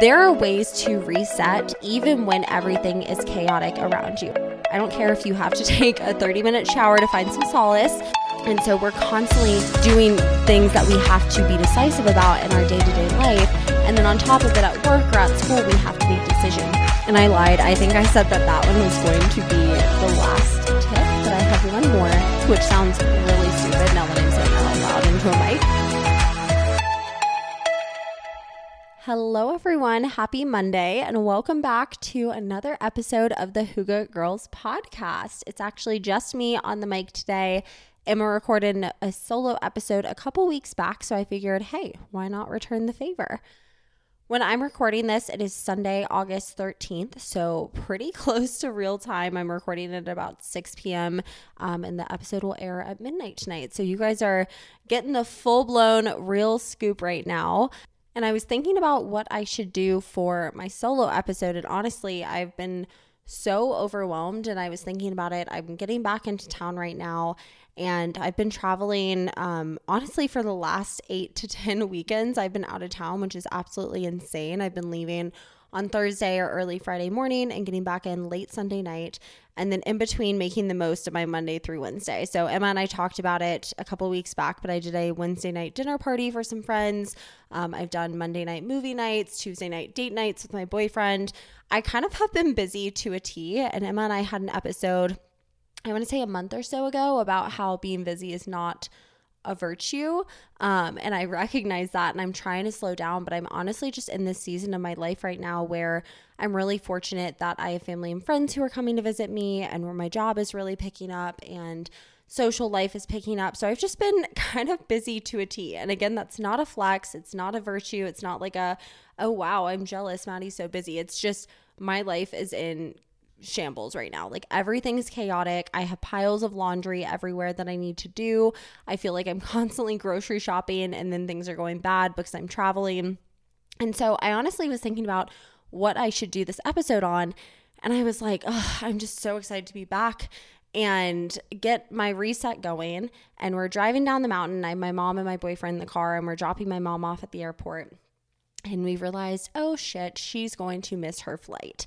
There are ways to reset even when everything is chaotic around you. I don't care if you have to take a 30 minute shower to find some solace. And so we're constantly doing things that we have to be decisive about in our day to day life. And then on top of it, at work or at school, we have to make decisions. And I lied. I think I said that that one was going to be the last tip, but I have one more, which sounds really Hello, everyone. Happy Monday, and welcome back to another episode of the Hygge Girls podcast. It's actually just me on the mic today. Emma recorded a solo episode a couple weeks back, so I figured, hey, why not return the favor? When I'm recording this, it is Sunday, August 13th, so pretty close to real time. I'm recording it at about 6 p.m., um, and the episode will air at midnight tonight. So you guys are getting the full blown real scoop right now. And I was thinking about what I should do for my solo episode. And honestly, I've been so overwhelmed and I was thinking about it. I'm getting back into town right now and I've been traveling um, honestly for the last eight to 10 weekends. I've been out of town, which is absolutely insane. I've been leaving on Thursday or early Friday morning and getting back in late Sunday night. And then in between, making the most of my Monday through Wednesday. So Emma and I talked about it a couple weeks back, but I did a Wednesday night dinner party for some friends. Um, I've done Monday night movie nights, Tuesday night date nights with my boyfriend. I kind of have been busy to a T. And Emma and I had an episode, I want to say a month or so ago, about how being busy is not a virtue. Um, and I recognize that and I'm trying to slow down, but I'm honestly just in this season of my life right now where I'm really fortunate that I have family and friends who are coming to visit me and where my job is really picking up and social life is picking up. So I've just been kind of busy to a T. And again, that's not a flex, it's not a virtue, it's not like a, oh wow, I'm jealous, Madi's so busy. It's just my life is in shambles right now. Like everything's chaotic. I have piles of laundry everywhere that I need to do. I feel like I'm constantly grocery shopping and then things are going bad because I'm traveling. And so I honestly was thinking about what I should do this episode on. And I was like, I'm just so excited to be back and get my reset going. And we're driving down the mountain. I have my mom and my boyfriend in the car, and we're dropping my mom off at the airport. And we realized, oh shit, she's going to miss her flight.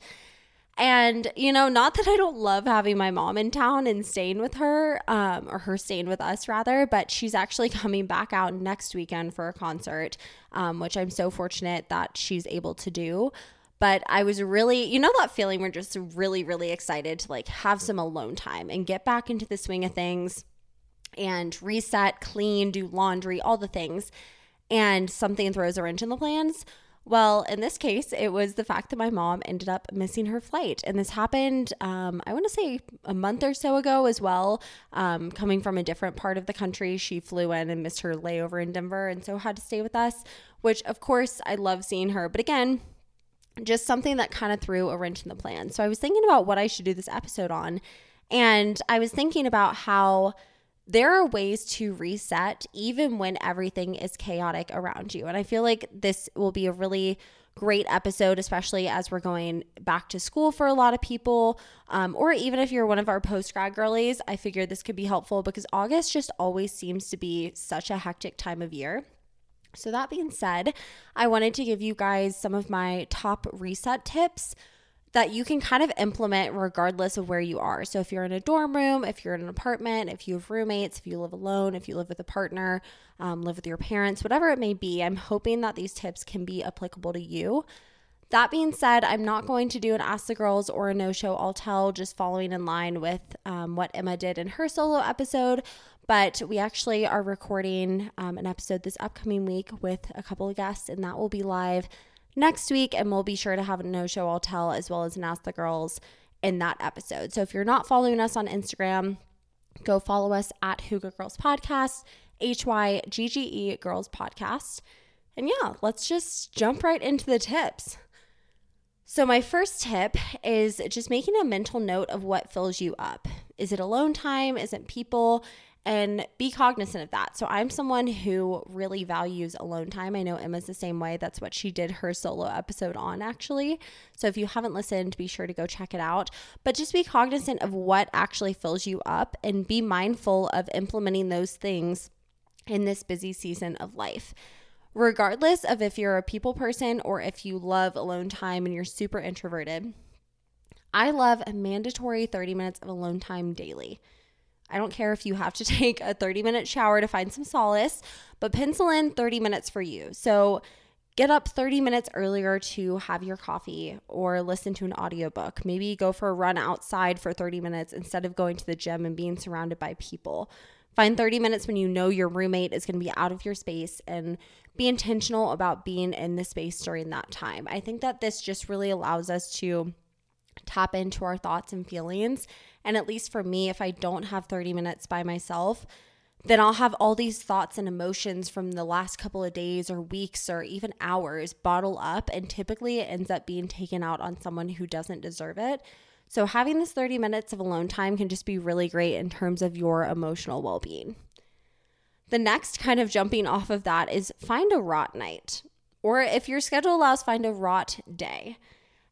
And, you know, not that I don't love having my mom in town and staying with her, um, or her staying with us rather, but she's actually coming back out next weekend for a concert, um, which I'm so fortunate that she's able to do. But I was really, you know, that feeling we're just really, really excited to like have some alone time and get back into the swing of things and reset, clean, do laundry, all the things. And something throws a wrench in the plans. Well, in this case, it was the fact that my mom ended up missing her flight. And this happened, um, I want to say a month or so ago as well. Um, coming from a different part of the country, she flew in and missed her layover in Denver and so had to stay with us, which of course I love seeing her. But again, just something that kind of threw a wrench in the plan. So I was thinking about what I should do this episode on. And I was thinking about how there are ways to reset even when everything is chaotic around you. And I feel like this will be a really great episode, especially as we're going back to school for a lot of people. Um, or even if you're one of our post grad girlies, I figured this could be helpful because August just always seems to be such a hectic time of year. So, that being said, I wanted to give you guys some of my top reset tips that you can kind of implement regardless of where you are. So, if you're in a dorm room, if you're in an apartment, if you have roommates, if you live alone, if you live with a partner, um, live with your parents, whatever it may be, I'm hoping that these tips can be applicable to you. That being said, I'm not going to do an Ask the Girls or a No Show I'll Tell, just following in line with um, what Emma did in her solo episode. But we actually are recording um, an episode this upcoming week with a couple of guests, and that will be live next week. And we'll be sure to have a no show I'll tell as well as an Ask the Girls in that episode. So if you're not following us on Instagram, go follow us at Hygge Girls Podcast, H Y G G E Girls Podcast. And yeah, let's just jump right into the tips. So, my first tip is just making a mental note of what fills you up. Is it alone time? Is it people? And be cognizant of that. So I'm someone who really values alone time. I know Emma's the same way. That's what she did her solo episode on, actually. So if you haven't listened, be sure to go check it out. But just be cognizant of what actually fills you up and be mindful of implementing those things in this busy season of life. regardless of if you're a people person or if you love alone time and you're super introverted, I love a mandatory 30 minutes of alone time daily. I don't care if you have to take a 30 minute shower to find some solace, but pencil in 30 minutes for you. So get up 30 minutes earlier to have your coffee or listen to an audiobook. Maybe go for a run outside for 30 minutes instead of going to the gym and being surrounded by people. Find 30 minutes when you know your roommate is going to be out of your space and be intentional about being in the space during that time. I think that this just really allows us to tap into our thoughts and feelings. And at least for me, if I don't have 30 minutes by myself, then I'll have all these thoughts and emotions from the last couple of days or weeks or even hours bottle up. And typically it ends up being taken out on someone who doesn't deserve it. So, having this 30 minutes of alone time can just be really great in terms of your emotional well being. The next kind of jumping off of that is find a rot night, or if your schedule allows, find a rot day.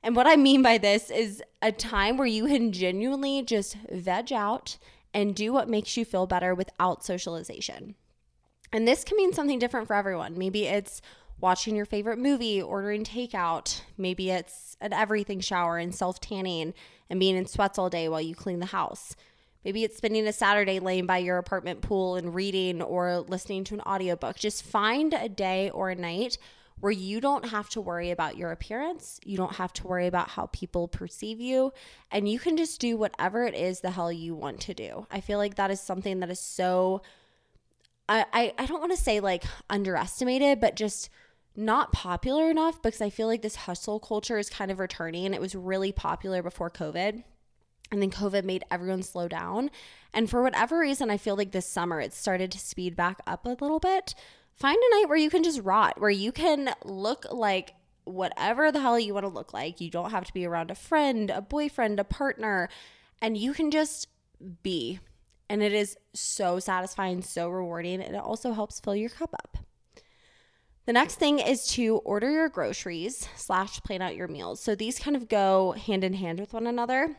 And what I mean by this is a time where you can genuinely just veg out and do what makes you feel better without socialization. And this can mean something different for everyone. Maybe it's watching your favorite movie, ordering takeout. Maybe it's an everything shower and self tanning and being in sweats all day while you clean the house. Maybe it's spending a Saturday laying by your apartment pool and reading or listening to an audiobook. Just find a day or a night where you don't have to worry about your appearance. You don't have to worry about how people perceive you. And you can just do whatever it is the hell you want to do. I feel like that is something that is so, I, I, I don't want to say like underestimated, but just not popular enough because I feel like this hustle culture is kind of returning. and It was really popular before COVID. And then COVID made everyone slow down. And for whatever reason, I feel like this summer it started to speed back up a little bit. Find a night where you can just rot, where you can look like whatever the hell you want to look like. You don't have to be around a friend, a boyfriend, a partner, and you can just be. And it is so satisfying, so rewarding, and it also helps fill your cup up. The next thing is to order your groceries slash plan out your meals. So these kind of go hand in hand with one another.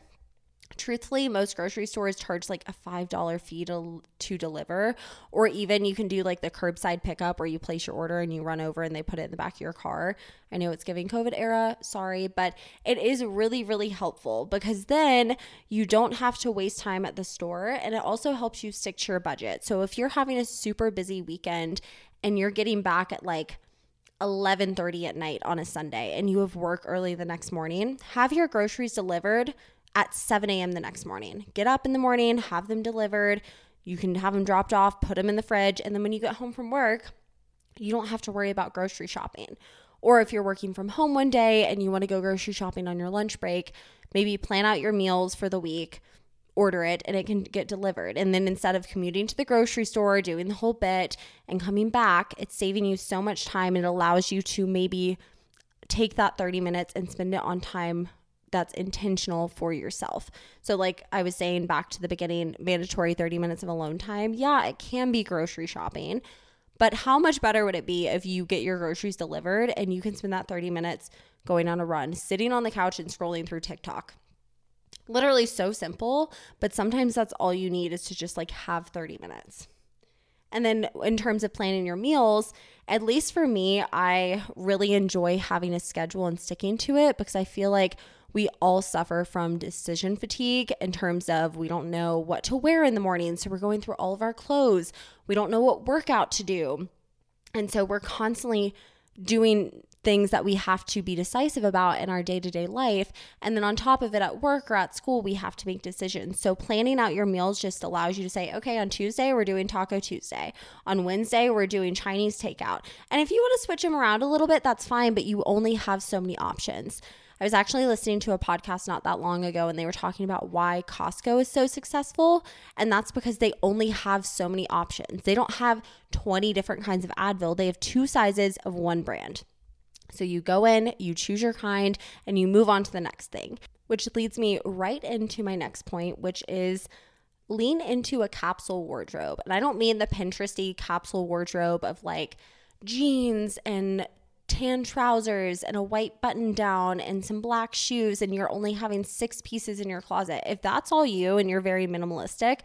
Truthfully, most grocery stores charge like a $5 fee to, to deliver, or even you can do like the curbside pickup where you place your order and you run over and they put it in the back of your car. I know it's giving COVID era, sorry, but it is really, really helpful because then you don't have to waste time at the store and it also helps you stick to your budget. So if you're having a super busy weekend and you're getting back at like 11:30 at night on a Sunday and you have work early the next morning, have your groceries delivered at 7 a.m. the next morning. Get up in the morning, have them delivered. You can have them dropped off, put them in the fridge, and then when you get home from work, you don't have to worry about grocery shopping. Or if you're working from home one day and you want to go grocery shopping on your lunch break, maybe plan out your meals for the week order it and it can get delivered. And then instead of commuting to the grocery store, doing the whole bit and coming back, it's saving you so much time it allows you to maybe take that 30 minutes and spend it on time that's intentional for yourself. So, like I was saying back to the beginning, mandatory 30 minutes of alone time. Yeah, it can be grocery shopping, but how much better would it be if you get your groceries delivered and you can spend that 30 minutes going on a run, sitting on the couch and scrolling through TikTok? literally so simple, but sometimes that's all you need is to just like have 30 minutes. And then in terms of planning your meals, at least for me, I really enjoy having a schedule and sticking to it because I feel like we all suffer from decision fatigue in terms of we don't know what to wear in the morning. So we're going through all of our clothes. We don't know what workout to do. And so we're constantly doing things that we have to be decisive about in our day to day life. And then on top of it, at work or at school, we have to make decisions. So planning out your meals just allows you to say, okay, on Tuesday, we're doing Taco Tuesday. On Wednesday, we're doing Chinese takeout. And if you want to switch them around a little bit, that's fine, but you only have so many options. I was actually listening to a podcast not that long ago and they were talking about why Costco is so successful. And that's because they only have so many options. They don't have 20 different kinds of Advil, they have two sizes of one brand. So you go in, you choose your kind, and you move on to the next thing, which leads me right into my next point, which is lean into a capsule wardrobe. And I don't mean the Pinteresty capsule wardrobe of like jeans and tan trousers and a white button down and some black shoes and you're only having six pieces in your closet. If that's all you and you're very minimalistic,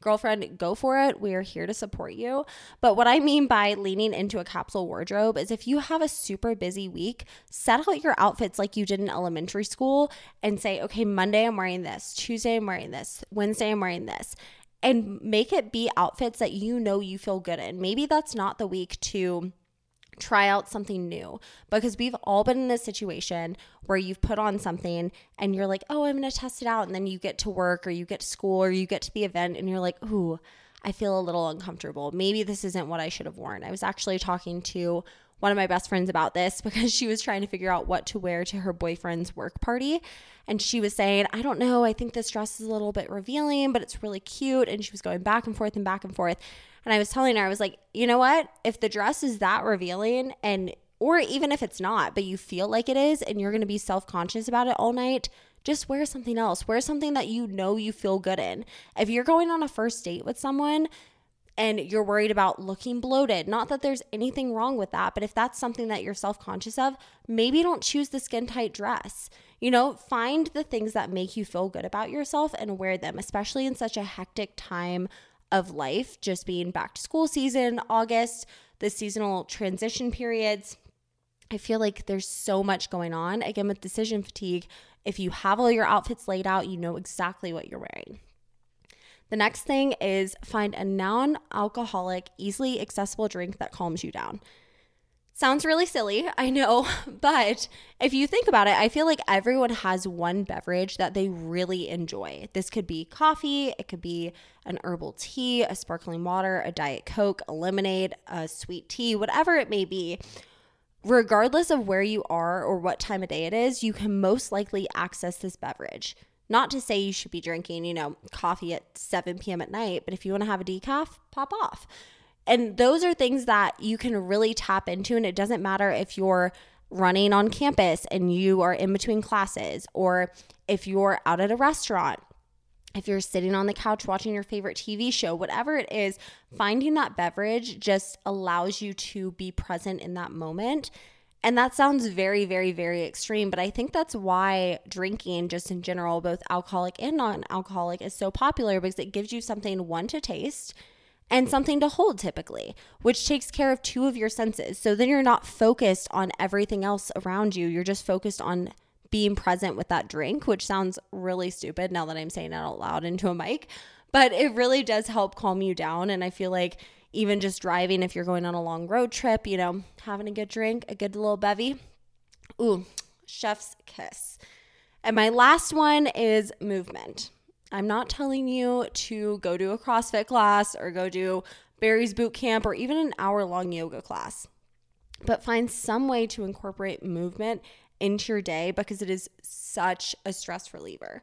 girlfriend, go for it. We are here to support you. But what I mean by leaning into a capsule wardrobe is if you have a super busy week, set out your outfits like you did in elementary school and say, okay, Monday I'm wearing this, Tuesday I'm wearing this, Wednesday I'm wearing this. And make it be outfits that you know you feel good in. Maybe that's not the week to try out something new because we've all been in a situation where you've put on something and you're like, oh, I'm going to test it out. And then you get to work or you get to school or you get to the event and you're like, ooh, I feel a little uncomfortable. Maybe this isn't what I should have worn. I was actually talking to one of my best friends about this because she was trying to figure out what to wear to her boyfriend's work party. And she was saying, I don't know, I think this dress is a little bit revealing, but it's really cute. And she was going back and forth and back and forth. And I was telling her, I was like, you know what? If the dress is that revealing and or even if it's not, but you feel like it is and you're going to be self-conscious about it all night, just wear something else. Wear something that you know you feel good in. If you're going on a first date with someone, and you're worried about looking bloated. Not that there's anything wrong with that, but if that's something that you're self conscious of, maybe don't choose the skin tight dress. You know, find the things that make you feel good about yourself and wear them, especially in such a hectic time of life, just being back to school season, August, the seasonal transition periods. I feel like there's so much going on. Again, with decision fatigue, if you have all your outfits laid out, you know exactly what you're wearing. The next thing is find a non alcoholic, easily accessible drink that calms you down. Sounds really silly, I know, but if you think about it, I feel like everyone has one beverage that they really enjoy. This could be coffee, it could be an herbal tea, a sparkling water, a diet coke, a lemonade, a sweet tea, whatever it may be. Regardless of where you are or what time of day it is, you can most likely access this beverage. Not to say you should be drinking, you know, coffee at 7 p.m. at night, but if you want to have a decaf, pop off. And those are things that you can really tap into. And it doesn't matter if you're running on campus and you are in between classes, or if you're out at a restaurant, if you're sitting on the couch watching your favorite TV show, whatever it is, finding that beverage just allows you to be present in that moment. And that sounds very, very, very extreme, but I think that's why drinking, just in general, both alcoholic and non alcoholic, is so popular because it gives you something, one, to taste and something to hold typically, which takes care of two of your senses. So then you're not focused on everything else around you. You're just focused on being present with that drink, which sounds really stupid now that I'm saying it out loud into a mic, but it really does help calm you down. And I feel like even just driving, if you're going on a long road trip, you know, having a good drink, a good little bevy. Ooh, chef's kiss. And my last one is movement. I'm not telling you to go do a CrossFit class or go do Barry's boot camp or even an hour long yoga class, but find some way to incorporate movement into your day because it is such a stress reliever.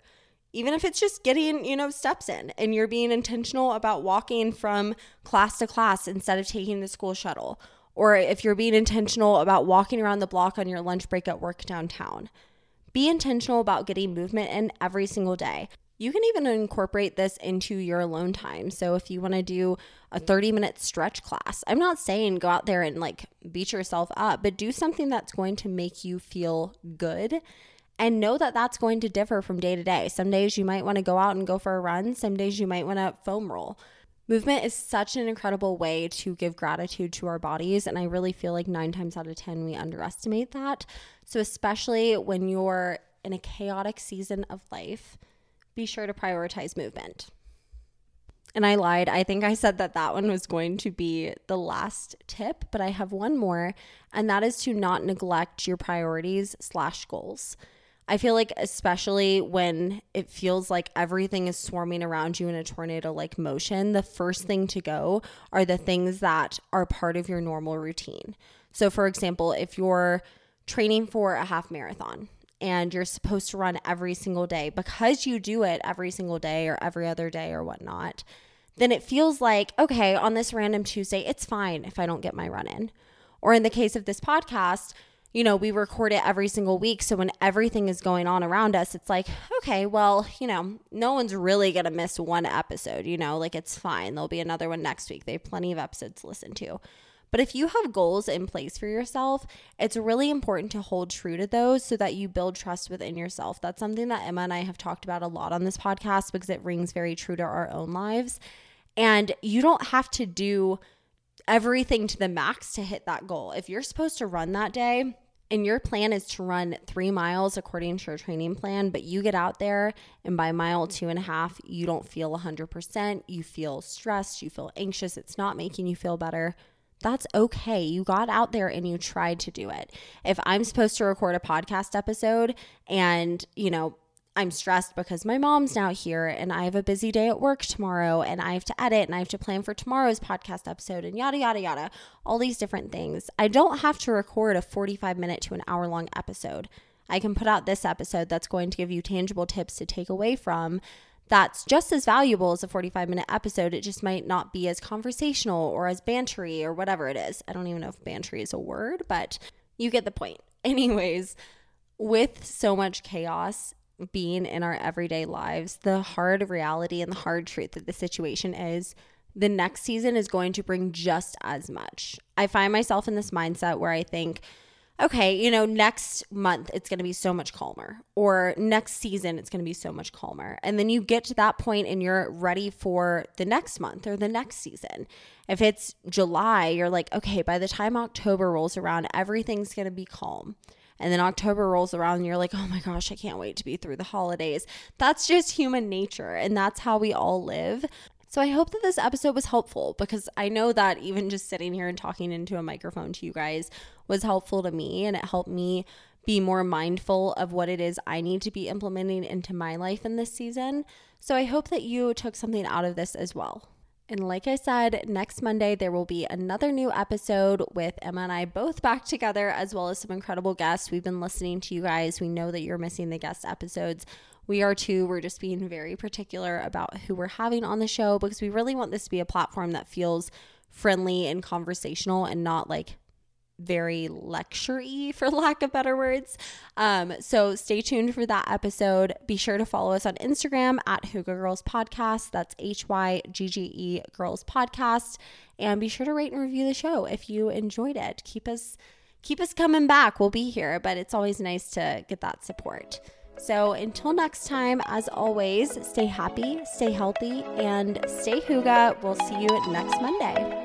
Even if it's just getting, you know, steps in and you're being intentional about walking from class to class instead of taking the school shuttle, or if you're being intentional about walking around the block on your lunch break at work downtown. Be intentional about getting movement in every single day. You can even incorporate this into your alone time. So if you want to do a 30 minute stretch class, I'm not saying go out there and like beat yourself up, but do something that's going to make you feel good. And know that that's going to differ from day to day. Some days you might want to go out and go for a run, some days you might want to foam roll. Movement is such an incredible way to give gratitude to our bodies. And I really feel like nine times out of 10, we underestimate that. So, especially when you're in a chaotic season of life, be sure to prioritize movement. And I lied. I think I said that that one was going to be the last tip, but I have one more, and that is to not neglect your priorities slash goals. I feel like, especially when it feels like everything is swarming around you in a tornado like motion, the first thing to go are the things that are part of your normal routine. So, for example, if you're training for a half marathon, and you're supposed to run every single day because you do it every single day or every other day or whatnot, then it feels like, okay, on this random Tuesday, it's fine if I don't get my run in. Or in the case of this podcast, you know, we record it every single week. So when everything is going on around us, it's like, okay, well, you know, no one's really going to miss one episode, you know, like it's fine. There'll be another one next week. They have plenty of episodes to listen to. But if you have goals in place for yourself, it's really important to hold true to those so that you build trust within yourself. That's something that Emma and I have talked about a lot on this podcast because it rings very true to our own lives. And you don't have to do everything to the max to hit that goal. If you're supposed to run that day, and your plan is to run three miles according to your training plan, but you get out there and by mile two and a half, you don't feel 100%, you feel stressed, you feel anxious, it's not making you feel better. That's okay. You got out there and you tried to do it. If I'm supposed to record a podcast episode and, you know, I'm stressed because my mom's now here and I have a busy day at work tomorrow and I have to edit and I have to plan for tomorrow's podcast episode and yada, yada, yada, all these different things. I don't have to record a 45 minute to an hour long episode. I can put out this episode that's going to give you tangible tips to take away from that's just as valuable as a 45 minute episode. It just might not be as conversational or as bantery or whatever it is. I don't even know if bantery is a word, but you get the point. Anyways, with so much chaos being in our everyday lives, the hard reality and the hard truth of the situation is the next season is going to bring just as much. I find myself in this mindset where I think, okay, you know, next month it's going to be so much calmer, or next season it's going to be so much calmer. And then you get to that point and you're ready for the next month or the next season. If it's July, you're like, okay, by the time October rolls around, everything's going to be calm and then October rolls around and you're like, oh my gosh, I can't wait to be through the holidays. That's just human nature, and that's how we all live. So I hope that this episode was helpful because I know that even just sitting here and talking into a microphone to you guys was helpful to me and it helped me be more mindful of what it is I need to be implementing into my life in this season. So I hope that you took something out of this as well. And like I said, next Monday there will be another new episode with Emma and I both back together, as well as some incredible guests. We've been listening to you guys. We know that you're missing the guest episodes. We are too. We're just being very particular about who we're having on the show because we really want this to be a platform that feels friendly and conversational and not like very lecture-y for lack of better words. Um, so stay tuned for that episode. Be sure to follow us on instagram at hygge girls podcast. That's h-y-g-g-e girls podcast. And be sure to rate and review the show if you enjoyed it. Keep us keep us coming back. We'll be here but it's always nice to get that support. So until next time as always stay happy stay healthy and stay hygge we'll see you next monday